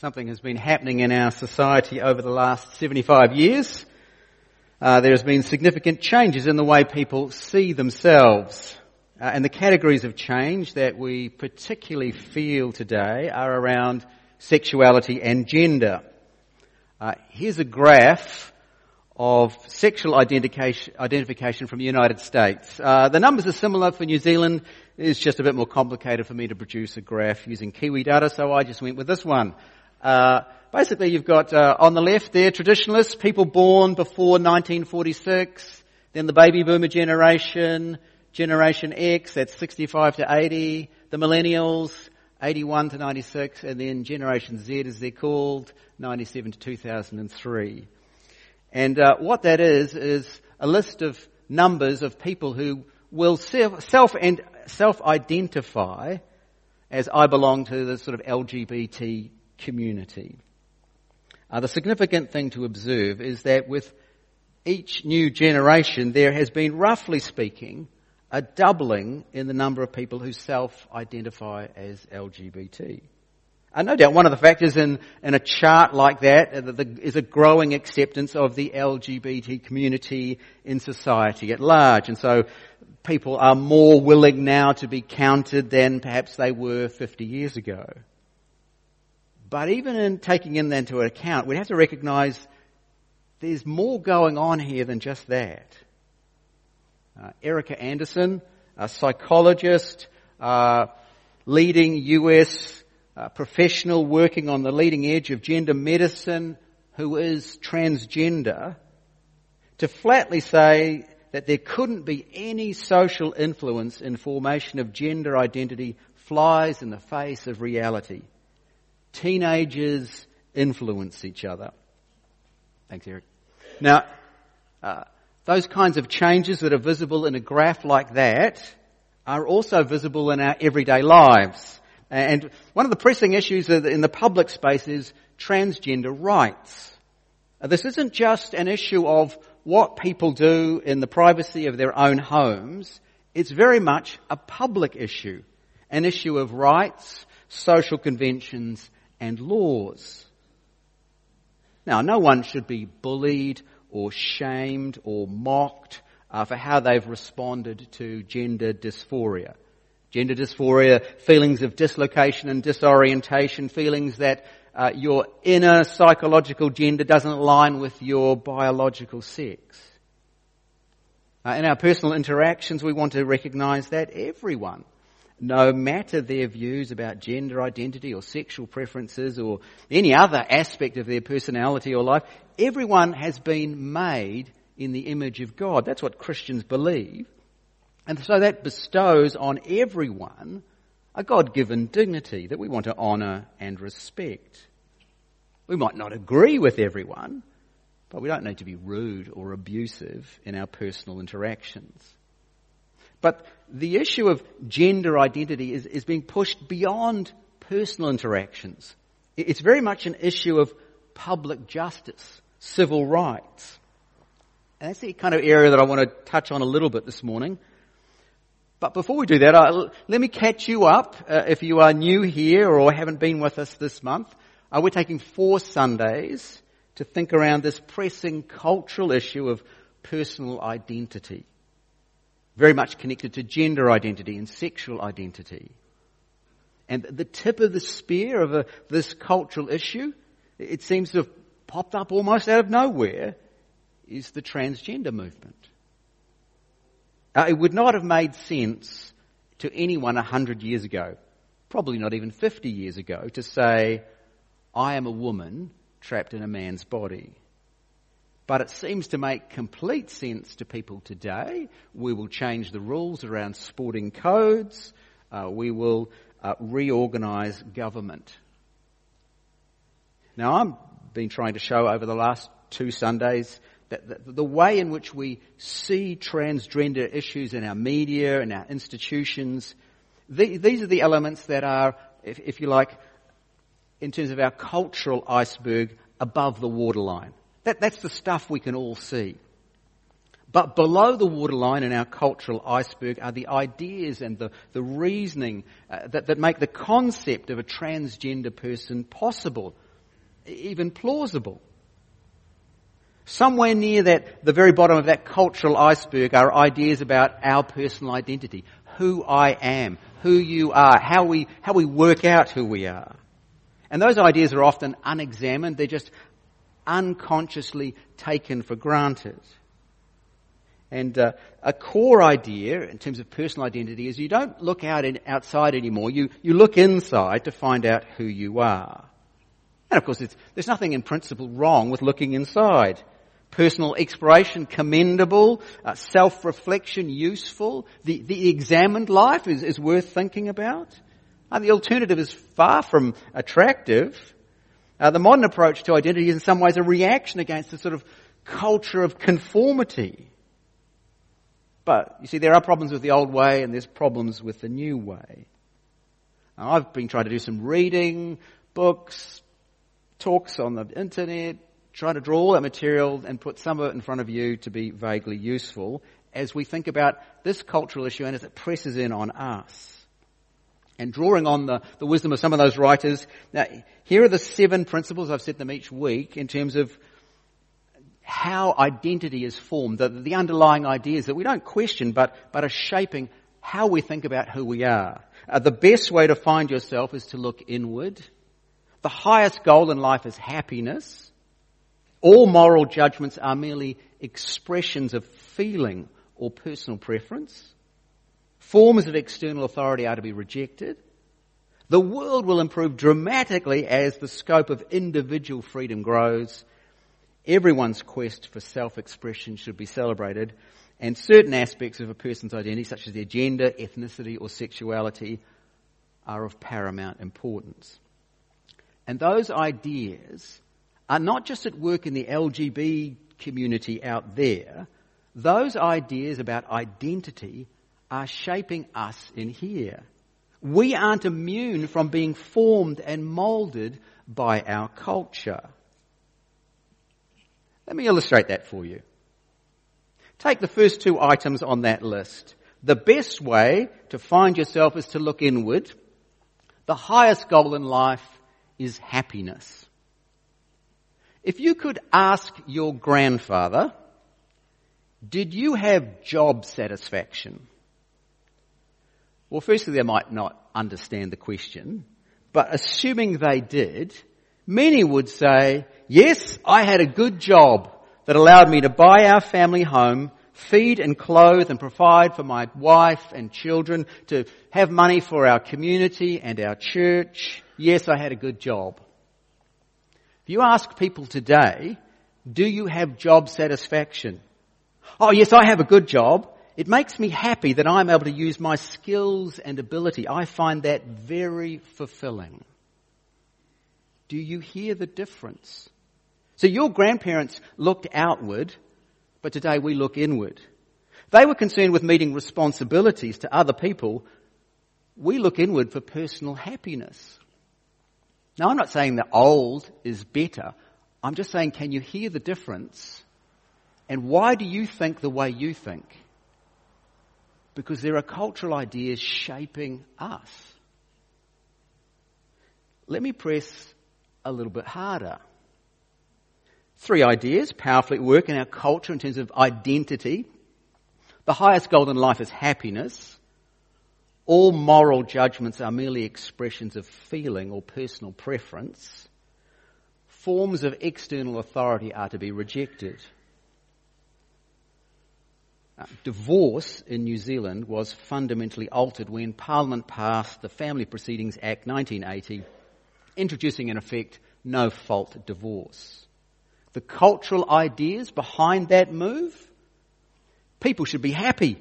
something has been happening in our society over the last 75 years. Uh, there has been significant changes in the way people see themselves. Uh, and the categories of change that we particularly feel today are around sexuality and gender. Uh, here's a graph of sexual identification, identification from the United States. Uh, the numbers are similar for New Zealand. It's just a bit more complicated for me to produce a graph using Kiwi data, so I just went with this one. Uh, basically, you've got uh, on the left there traditionalists, people born before 1946, then the baby boomer generation, Generation X, that's 65 to 80, the millennials, 81 to 96, and then Generation Z, as they're called, 97 to 2003. And uh, what that is is a list of numbers of people who will self and self-identify as I belong to the sort of LGBT community. Uh, the significant thing to observe is that with each new generation, there has been, roughly speaking, a doubling in the number of people who self-identify as LGBT. And uh, no doubt one of the factors in, in a chart like that is a growing acceptance of the LGBT community in society at large. And so people are more willing now to be counted than perhaps they were 50 years ago. But even in taking in that into account, we have to recognize there's more going on here than just that. Uh, Erica Anderson, a psychologist, uh, leading US uh, professional working on the leading edge of gender medicine, who is transgender, to flatly say that there couldn't be any social influence in formation of gender identity flies in the face of reality. Teenagers influence each other. Thanks, Eric. Now, uh, those kinds of changes that are visible in a graph like that are also visible in our everyday lives. And one of the pressing issues in the public space is transgender rights. This isn't just an issue of what people do in the privacy of their own homes. It's very much a public issue. An issue of rights, social conventions, and laws. Now, no one should be bullied or shamed or mocked uh, for how they've responded to gender dysphoria. Gender dysphoria, feelings of dislocation and disorientation, feelings that uh, your inner psychological gender doesn't align with your biological sex. Uh, in our personal interactions, we want to recognize that everyone, no matter their views about gender identity or sexual preferences or any other aspect of their personality or life, everyone has been made in the image of God. That's what Christians believe. And so that bestows on everyone a God-given dignity that we want to honour and respect. We might not agree with everyone, but we don't need to be rude or abusive in our personal interactions. But the issue of gender identity is, is being pushed beyond personal interactions. It's very much an issue of public justice, civil rights. And that's the kind of area that I want to touch on a little bit this morning. But before we do that, uh, let me catch you up uh, if you are new here or haven't been with us this month. Uh, we're taking four Sundays to think around this pressing cultural issue of personal identity. Very much connected to gender identity and sexual identity. And the tip of the spear of a, this cultural issue, it seems to have popped up almost out of nowhere, is the transgender movement. It would not have made sense to anyone a hundred years ago, probably not even 50 years ago, to say, I am a woman trapped in a man's body. But it seems to make complete sense to people today. We will change the rules around sporting codes. Uh, we will uh, reorganise government. Now, I've been trying to show over the last two Sundays that the, way in which we see transgender issues in our media and our institutions, the, these are the elements that are, if you like, in terms of our cultural iceberg, above the waterline. That, that's the stuff we can all see. But below the waterline in our cultural iceberg are the ideas and the, the reasoning uh, that, that make the concept of a transgender person possible even plausible. Somewhere near that, the very bottom of that cultural iceberg are ideas about our personal identity. Who I am, who you are, how we, how we work out who we are. And those ideas are often unexamined. They're just unconsciously taken for granted. And uh, a core idea in terms of personal identity is you don't look out outside anymore. You, you look inside to find out who you are. And of course, there's nothing in principle wrong with looking inside. Personal exploration, commendable. Uh, self-reflection, useful. The, the examined life is, is worth thinking about. Uh, the alternative is far from attractive. Uh, the modern approach to identity is in some ways a reaction against the sort of culture of conformity. But you see, there are problems with the old way and there's problems with the new way. Now, I've been trying to do some reading, books, talks on the internet, trying to draw all that material and put some of it in front of you to be vaguely useful as we think about this cultural issue and as it presses in on us. And drawing on the, the wisdom of some of those writers, now here are the seven principles, I've said them each week, in terms of how identity is formed, the, the underlying ideas that we don't question but, but are shaping how we think about who we are. Uh, the best way to find yourself is to look inward. The highest goal in life is happiness. All moral judgments are merely expressions of feeling or personal preference. Forms of external authority are to be rejected. The world will improve dramatically as the scope of individual freedom grows Everyone's quest for self-expression should be celebrated, and certain aspects of a person's identity, such as their gender, ethnicity, or sexuality, are of paramount importance. And those ideas are not just at work in the LGB community out there. Those ideas about identity are shaping us in here. We aren't immune from being formed and molded by our culture. Let me illustrate that for you. Take the first two items on that list. The best way to find yourself is to look inward. The highest goal in life is happiness. If you could ask your grandfather, did you have job satisfaction? Well, firstly, they might not understand the question, but assuming they did, many would say, Yes, I had a good job that allowed me to buy our family home, feed and clothe and provide for my wife and children, to have money for our community and our church. Yes, I had a good job. If you ask people today, do you have job satisfaction? Oh yes, I have a good job. It makes me happy that I'm able to use my skills and ability. I find that very fulfilling. Do you hear the difference? So your grandparents looked outward, but today we look inward. They were concerned with meeting responsibilities to other people. We look inward for personal happiness. Now I'm not saying that old is better. I'm just saying can you hear the difference? And why do you think the way you think? Because there are cultural ideas shaping us. Let me press a little bit harder. Three ideas powerfully work in our culture in terms of identity. The highest goal in life is happiness. All moral judgments are merely expressions of feeling or personal preference. Forms of external authority are to be rejected. Uh, divorce in New Zealand was fundamentally altered when Parliament passed the Family Proceedings Act 1980, introducing in effect no fault divorce the cultural ideas behind that move, people should be happy.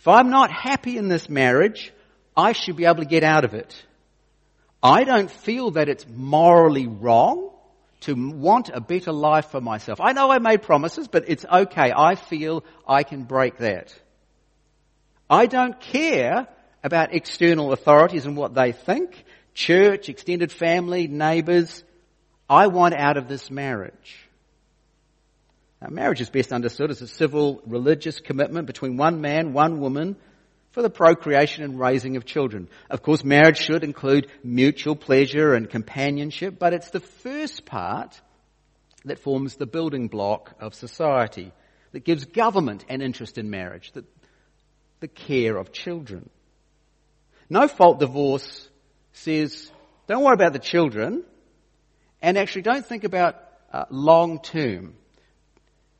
If I'm not happy in this marriage, I should be able to get out of it. I don't feel that it's morally wrong to want a better life for myself. I know I made promises, but it's okay. I feel I can break that. I don't care about external authorities and what they think. Church, extended family, neighbours. I want out of this marriage. Now, marriage is best understood as a civil religious commitment between one man, one woman, for the procreation and raising of children. Of course, marriage should include mutual pleasure and companionship, but it's the first part that forms the building block of society, that gives government an interest in marriage, the, the care of children. No fault divorce says, don't worry about the children, and actually don't think about uh, long term.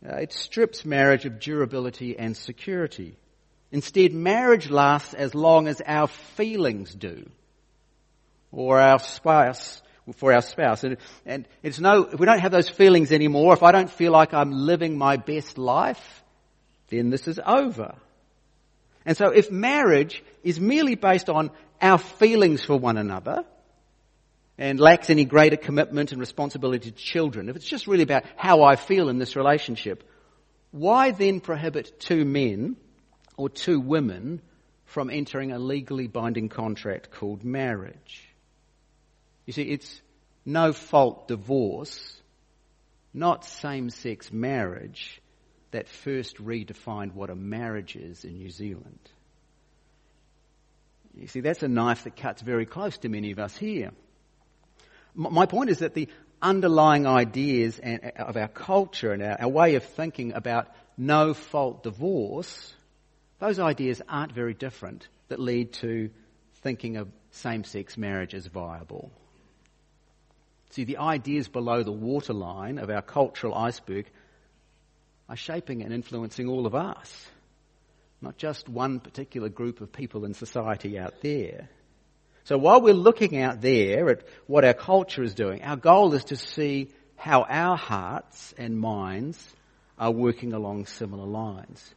Uh, it strips marriage of durability and security. Instead, marriage lasts as long as our feelings do, or our spouse, for our spouse. And, and it's no, if we don't have those feelings anymore, if I don't feel like I'm living my best life, then this is over. And so if marriage is merely based on our feelings for one another, and lacks any greater commitment and responsibility to children, if it's just really about how I feel in this relationship, why then prohibit two men or two women from entering a legally binding contract called marriage? You see, it's no fault divorce, not same sex marriage, that first redefined what a marriage is in New Zealand. You see, that's a knife that cuts very close to many of us here. My point is that the underlying ideas uh, of our culture and our way of thinking about no fault divorce, those ideas aren't very different that lead to thinking of same sex marriage as viable. See, the ideas below the waterline of our cultural iceberg are shaping and influencing all of us, not just one particular group of people in society out there. So while we're looking out there at what our culture is doing, our goal is to see how our hearts and minds are working along similar lines.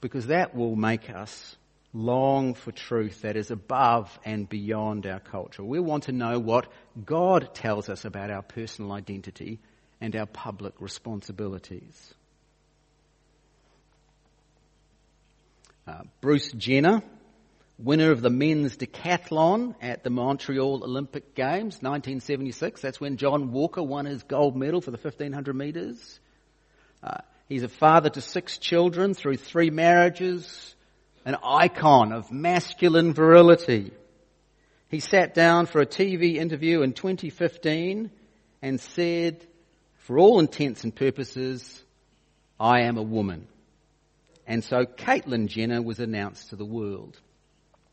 Because that will make us long for truth that is above and beyond our culture. We want to know what God tells us about our personal identity and our public responsibilities. Uh, Bruce Jenner winner of the men's decathlon at the Montreal Olympic Games, 1976. That's when John Walker won his gold medal for the 1500 metres. Uh, he's a father to six children through three marriages, an icon of masculine virility. He sat down for a TV interview in 2015 and said, for all intents and purposes, I am a woman. And so Caitlyn Jenner was announced to the world.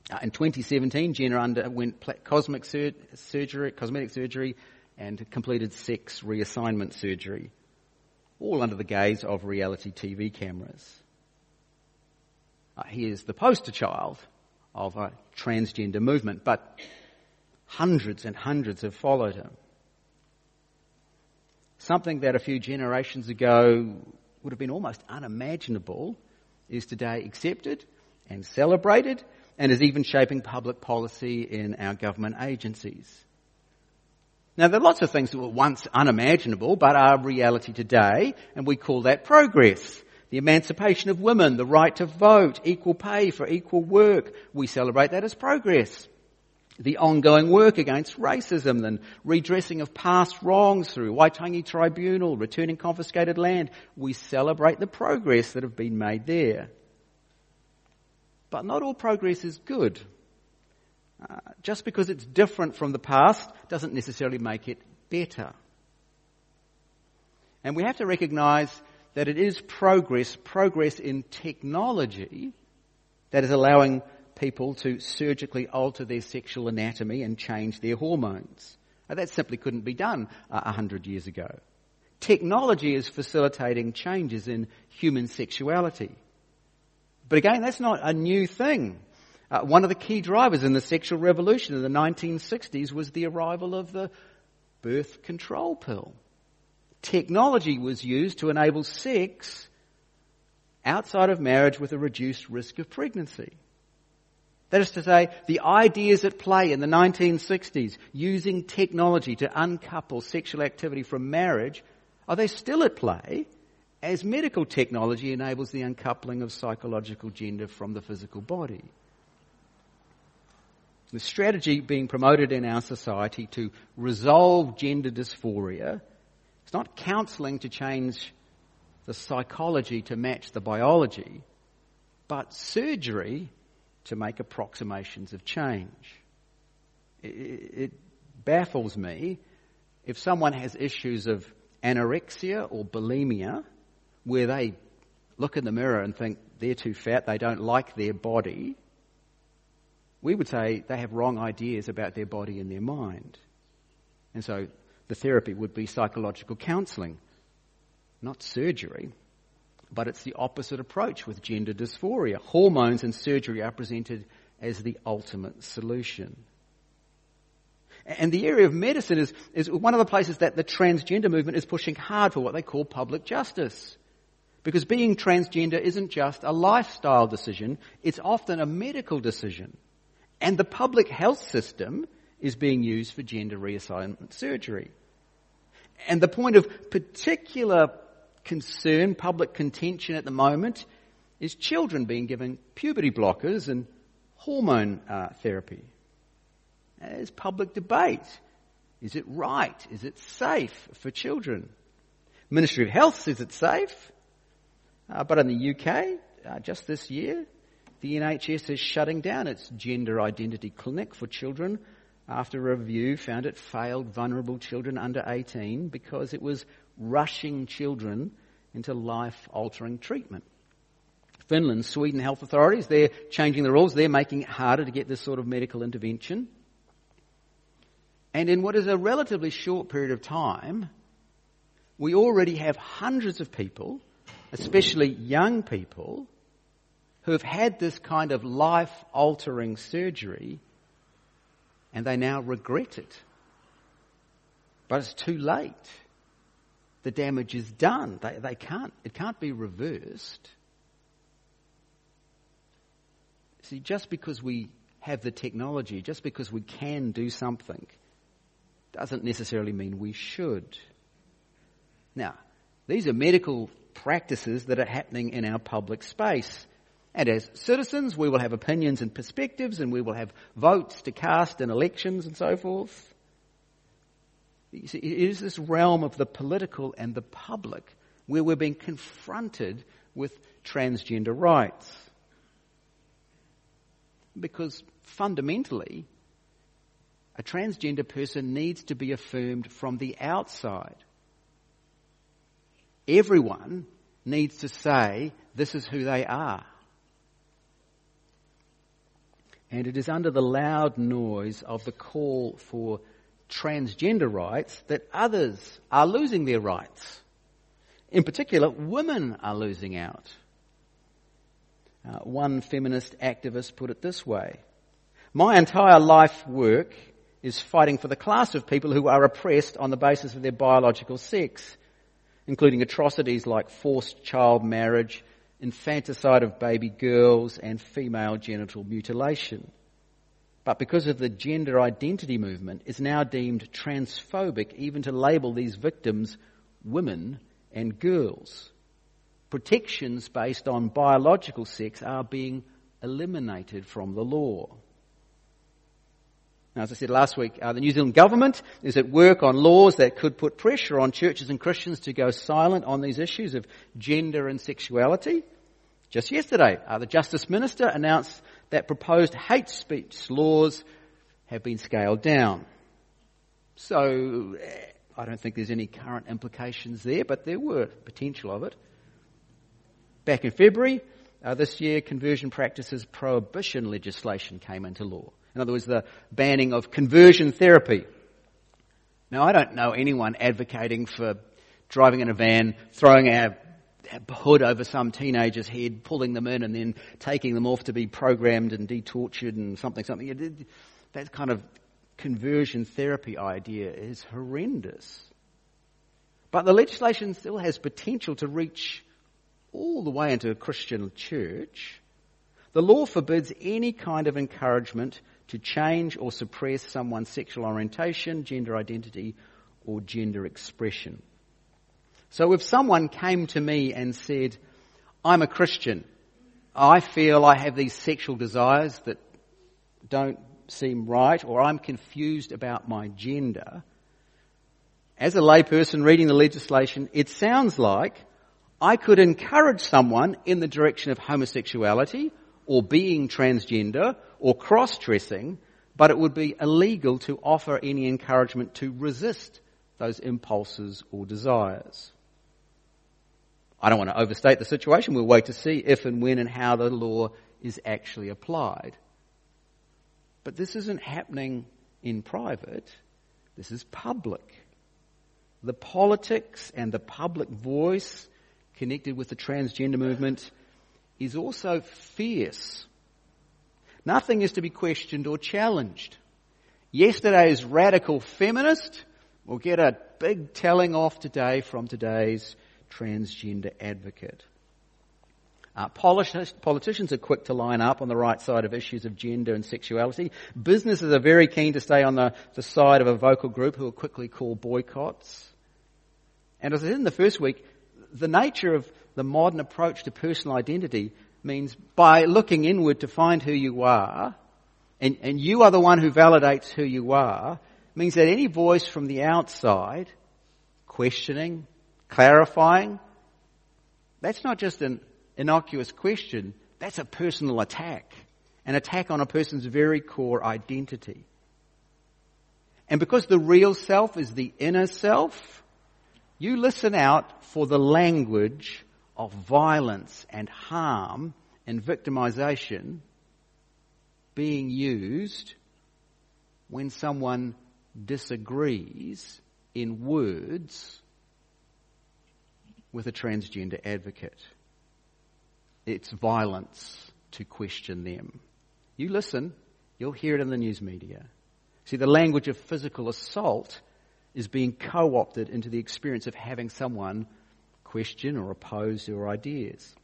Uh, in 2017, Jenner underwent cosmetic surgery and completed sex reassignment surgery, all under the gaze of reality TV cameras. Uh, he is the poster child of a transgender movement, but hundreds and hundreds have followed him. Something that a few generations ago would have been almost unimaginable is today accepted and celebrated and is even shaping public policy in our government agencies. Now there are lots of things that were once unimaginable but are reality today and we call that progress. The emancipation of women, the right to vote, equal pay for equal work, we celebrate that as progress. The ongoing work against racism and redressing of past wrongs through Waitangi Tribunal, returning confiscated land, we celebrate the progress that have been made there. But not all progress is good. Uh, just because it's different from the past doesn't necessarily make it better. And we have to recognize that it is progress, progress in technology, that is allowing people to surgically alter their sexual anatomy and change their hormones. That simply couldn't be done uh, a hundred years ago. Technology is facilitating changes in human sexuality. But again, that's not a new thing. Uh, one of the key drivers in the sexual revolution in the 1960s was the arrival of the birth control pill. Technology was used to enable sex outside of marriage with a reduced risk of pregnancy. That is to say, the ideas at play in the 1960s using technology to uncouple sexual activity from marriage, are they still at play? as medical technology enables the uncoupling of psychological gender from the physical body. The strategy being promoted in our society to resolve gender dysphoria is not counselling to change the psychology to match the biology, but surgery to make approximations of change. It, it baffles me if someone has issues of anorexia or bulimia where they look in the mirror and think they're too fat, they don't like their body, we would say they have wrong ideas about their body and their mind. And so the therapy would be psychological counselling, not surgery. But it's the opposite approach with gender dysphoria. Hormones and surgery are presented as the ultimate solution. And the area of medicine is, is one of the places that the transgender movement is pushing hard for what they call public justice. Because being transgender isn't just a lifestyle decision, it's often a medical decision. And the public health system is being used for gender reassignment surgery. And the point of particular concern, public contention at the moment, is children being given puberty blockers and hormone uh, therapy. There's public debate. Is it right? Is it safe for children? Ministry of Health says it's safe. Uh, but in the UK, uh, just this year, the NHS is shutting down its gender identity clinic for children after a review found it failed vulnerable children under 18 because it was rushing children into life altering treatment. Finland, Sweden health authorities, they're changing the rules. They're making it harder to get this sort of medical intervention. And in what is a relatively short period of time, we already have hundreds of people, especially young people, who have had this kind of life altering surgery and they now regret it. But it's too late. The damage is done. They, they can't, it can't be reversed. See, just because we have the technology, just because we can do something, doesn't necessarily mean we should. Now, these are medical practices that are happening in our public space. And as citizens, we will have opinions and perspectives, and we will have votes to cast in elections and so forth. See, it is this realm of the political and the public where we're being confronted with transgender rights. Because fundamentally, a transgender person needs to be affirmed from the outside. Everyone needs to say, this is who they are. And it is under the loud noise of the call for transgender rights that others are losing their rights. In particular, women are losing out. Uh, one feminist activist put it this way My entire life work is fighting for the class of people who are oppressed on the basis of their biological sex, including atrocities like forced child marriage infanticide of baby girls, and female genital mutilation. But because of the gender identity movement, it's now deemed transphobic even to label these victims women and girls. Protections based on biological sex are being eliminated from the law. Now, as I said last week, uh, the New Zealand government is at work on laws that could put pressure on churches and Christians to go silent on these issues of gender and sexuality. Just yesterday, uh, the Justice Minister announced that proposed hate speech laws have been scaled down. So, eh, I don't think there's any current implications there, but there were potential of it. Back in February uh, this year, conversion practices prohibition legislation came into law. In other words, the banning of conversion therapy. Now, I don't know anyone advocating for driving in a van, throwing our hood over some teenager's head, pulling them in, and then taking them off to be programmed and detortured and something, something. That kind of conversion therapy idea is horrendous. But the legislation still has potential to reach all the way into a Christian church. The law forbids any kind of encouragement to change or suppress someone's sexual orientation, gender identity, or gender expression. So if someone came to me and said, I'm a Christian, I feel I have these sexual desires that don't seem right, or I'm confused about my gender, as a layperson reading the legislation, it sounds like I could encourage someone in the direction of homosexuality or being transgender or cross-dressing, but it would be illegal to offer any encouragement to resist those impulses or desires. I don't want to overstate the situation. We'll wait to see if and when and how the law is actually applied. But this isn't happening in private. This is public. The politics and the public voice connected with the transgender movement is also fierce. Nothing is to be questioned or challenged. Yesterday's radical feminist will get a big telling off today from today's transgender advocate. Uh, politicians are quick to line up on the right side of issues of gender and sexuality. Businesses are very keen to stay on the, the side of a vocal group who will quickly call boycotts. And as I said in the first week, the nature of the modern approach to personal identity means by looking inward to find who you are, and, and you are the one who validates who you are, means that any voice from the outside, questioning, clarifying, that's not just an innocuous question, that's a personal attack. An attack on a person's very core identity. And because the real self is the inner self, you listen out for the language of violence and harm and victimization being used when someone disagrees in words with a transgender advocate. It's violence to question them. You listen, you'll hear it in the news media. See, the language of physical assault is being co-opted into the experience of having someone question or oppose your ideas.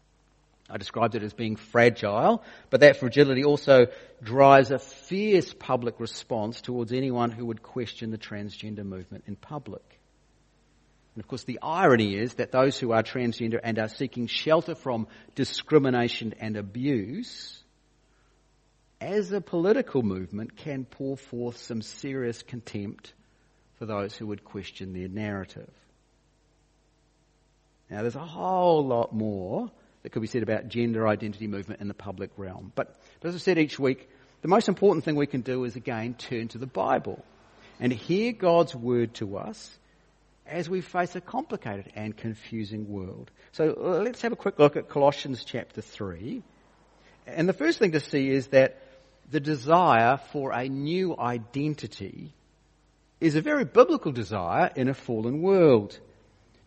I described it as being fragile, but that fragility also drives a fierce public response towards anyone who would question the transgender movement in public. And of course, the irony is that those who are transgender and are seeking shelter from discrimination and abuse, as a political movement, can pour forth some serious contempt for those who would question their narrative. Now, there's a whole lot more that could be said about gender identity movement in the public realm. But, as I said each week, the most important thing we can do is again turn to the Bible and hear God's word to us as we face a complicated and confusing world. So let's have a quick look at Colossians chapter 3. And the first thing to see is that the desire for a new identity is a very biblical desire in a fallen world.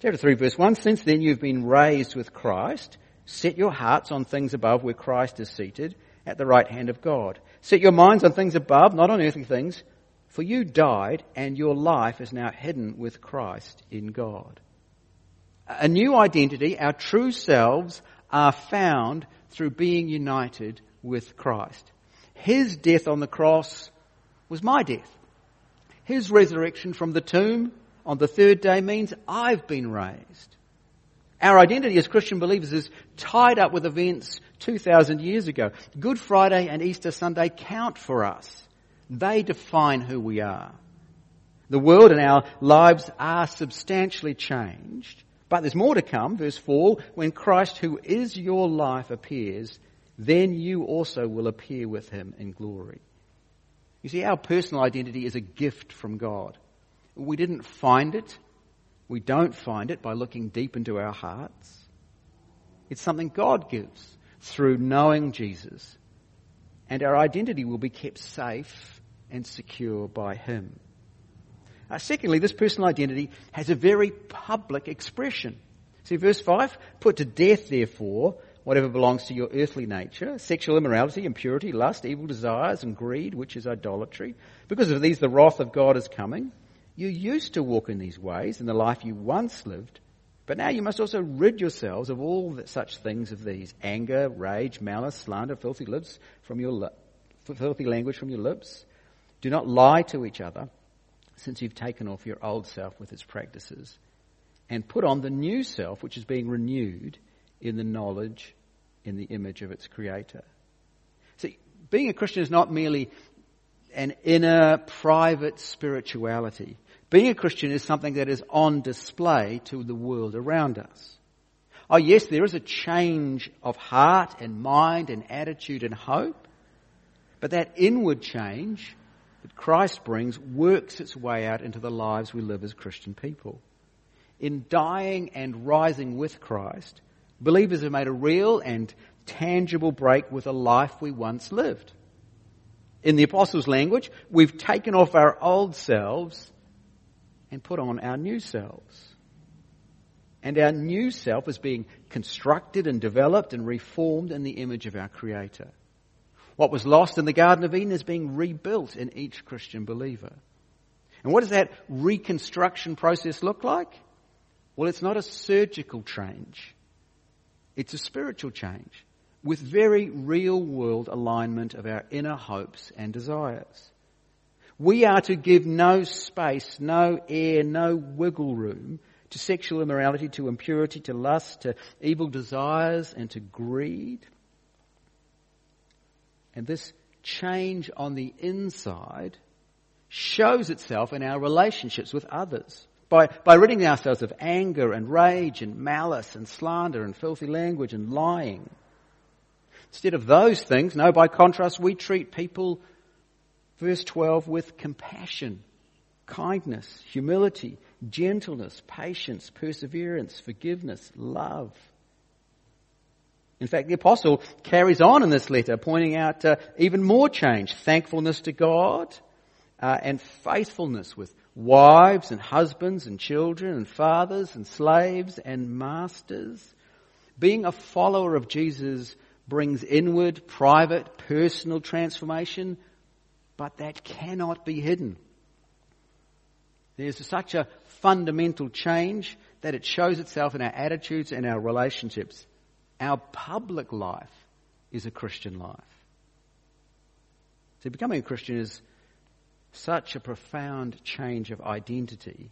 Chapter 3 verse 1, since then you've been raised with Christ. Set your hearts on things above where Christ is seated at the right hand of God. Set your minds on things above, not on earthly things, for you died and your life is now hidden with Christ in God. A new identity, our true selves are found through being united with Christ. His death on the cross was my death. His resurrection from the tomb on the third day means I've been raised. Our identity as Christian believers is tied up with events 2,000 years ago. Good Friday and Easter Sunday count for us. They define who we are. The world and our lives are substantially changed, but there's more to come. Verse 4, when Christ who is your life appears, then you also will appear with him in glory. You see, our personal identity is a gift from God. We didn't find it. We don't find it by looking deep into our hearts. It's something God gives through knowing Jesus. And our identity will be kept safe and secure by Him. Uh, secondly, this personal identity has a very public expression. See, verse 5, put to death, therefore, whatever belongs to your earthly nature, sexual immorality, impurity, lust, evil desires, and greed, which is idolatry. Because of these, the wrath of God is coming. You used to walk in these ways in the life you once lived, but now you must also rid yourselves of all such things of these anger, rage, malice, slander, filthy lips from your li- filthy language from your lips. Do not lie to each other, since you've taken off your old self with its practices, and put on the new self, which is being renewed in the knowledge, in the image of its creator. See, being a Christian is not merely an inner, private spirituality. Being a Christian is something that is on display to the world around us. Oh yes, there is a change of heart and mind and attitude and hope. But that inward change that Christ brings works its way out into the lives we live as Christian people. In dying and rising with Christ, believers have made a real and tangible break with a life we once lived. In the apostles' language, we've taken off our old selves and put on our new selves. And our new self is being constructed and developed and reformed in the image of our Creator. What was lost in the Garden of Eden is being rebuilt in each Christian believer. And what does that reconstruction process look like? Well, it's not a surgical change. It's a spiritual change with very real world alignment of our inner hopes and desires. We are to give no space, no air, no wiggle room to sexual immorality, to impurity, to lust, to evil desires, and to greed. And this change on the inside shows itself in our relationships with others. By, by ridding ourselves of anger and rage and malice and slander and filthy language and lying. Instead of those things, no, by contrast, we treat people, verse 12, with compassion, kindness, humility, gentleness, patience, perseverance, forgiveness, love. In fact, the apostle carries on in this letter, pointing out uh, even more change, thankfulness to God, uh, and faithfulness with wives and husbands and children and fathers and slaves and masters. Being a follower of Jesus brings inward, private, personal transformation, but that cannot be hidden. There's such a fundamental change that it shows itself in our attitudes and our relationships. Our public life is a Christian life. So becoming a Christian is such a profound change of identity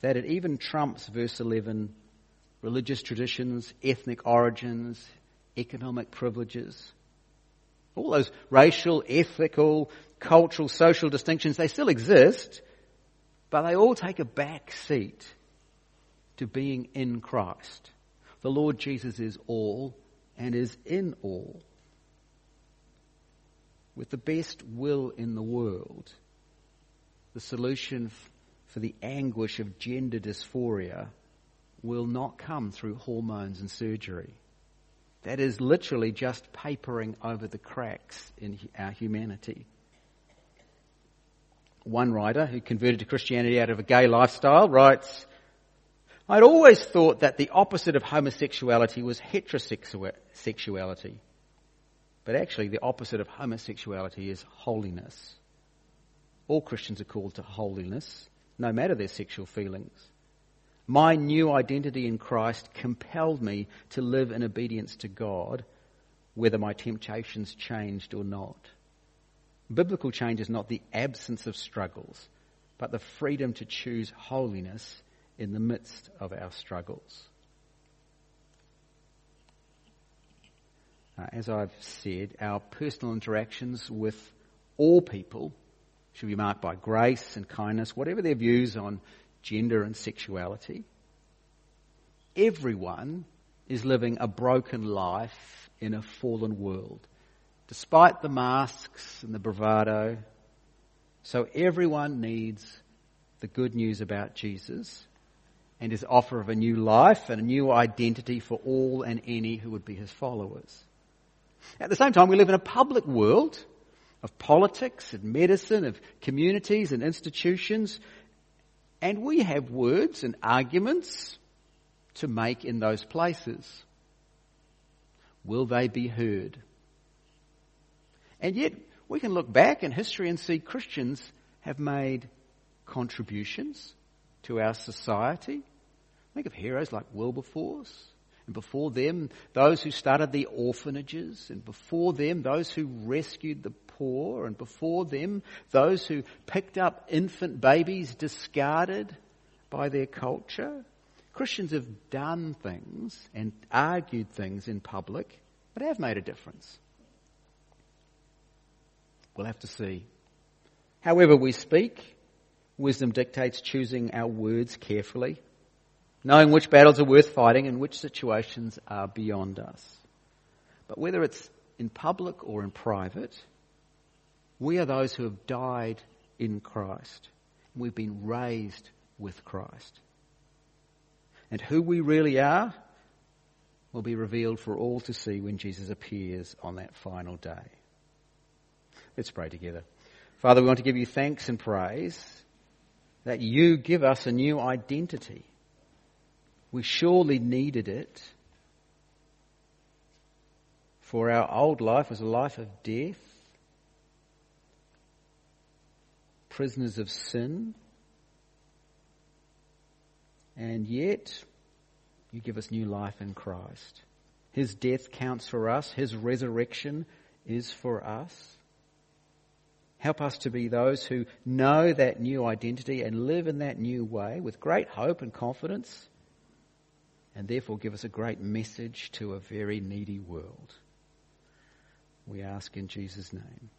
that it even trumps verse 11 religious traditions, ethnic origins, economic privileges. All those racial, ethical, cultural, social distinctions, they still exist, but they all take a back seat to being in Christ. The Lord Jesus is all and is in all. With the best will in the world, the solution for the anguish of gender dysphoria will not come through hormones and surgery. That is literally just papering over the cracks in our humanity. One writer who converted to Christianity out of a gay lifestyle writes, I'd always thought that the opposite of homosexuality was heterosexuality. But actually, the opposite of homosexuality is holiness. All Christians are called to holiness, no matter their sexual feelings. My new identity in Christ compelled me to live in obedience to God, whether my temptations changed or not. Biblical change is not the absence of struggles, but the freedom to choose holiness in the midst of our struggles. Uh, as I've said, our personal interactions with all people should be marked by grace and kindness, whatever their views on gender and sexuality. Everyone is living a broken life in a fallen world, despite the masks and the bravado. So everyone needs the good news about Jesus and his offer of a new life and a new identity for all and any who would be his followers. At the same time, we live in a public world of politics and medicine, of communities and institutions, and we have words and arguments to make in those places. Will they be heard? And yet, we can look back in history and see Christians have made contributions to our society. Think of heroes like Wilberforce, and before them, those who started the orphanages, and before them, those who rescued the poor, and before them, those who picked up infant babies discarded by their culture. Christians have done things and argued things in public, but have made a difference. We'll have to see. However we speak, wisdom dictates choosing our words carefully knowing which battles are worth fighting and which situations are beyond us. But whether it's in public or in private, we are those who have died in Christ. We've been raised with Christ. And who we really are will be revealed for all to see when Jesus appears on that final day. Let's pray together. Father, we want to give you thanks and praise that you give us a new identity. We surely needed it. For our old life was a life of death, prisoners of sin, and yet you give us new life in Christ. His death counts for us. His resurrection is for us. Help us to be those who know that new identity and live in that new way with great hope and confidence, and therefore give us a great message to a very needy world. We ask in Jesus' name.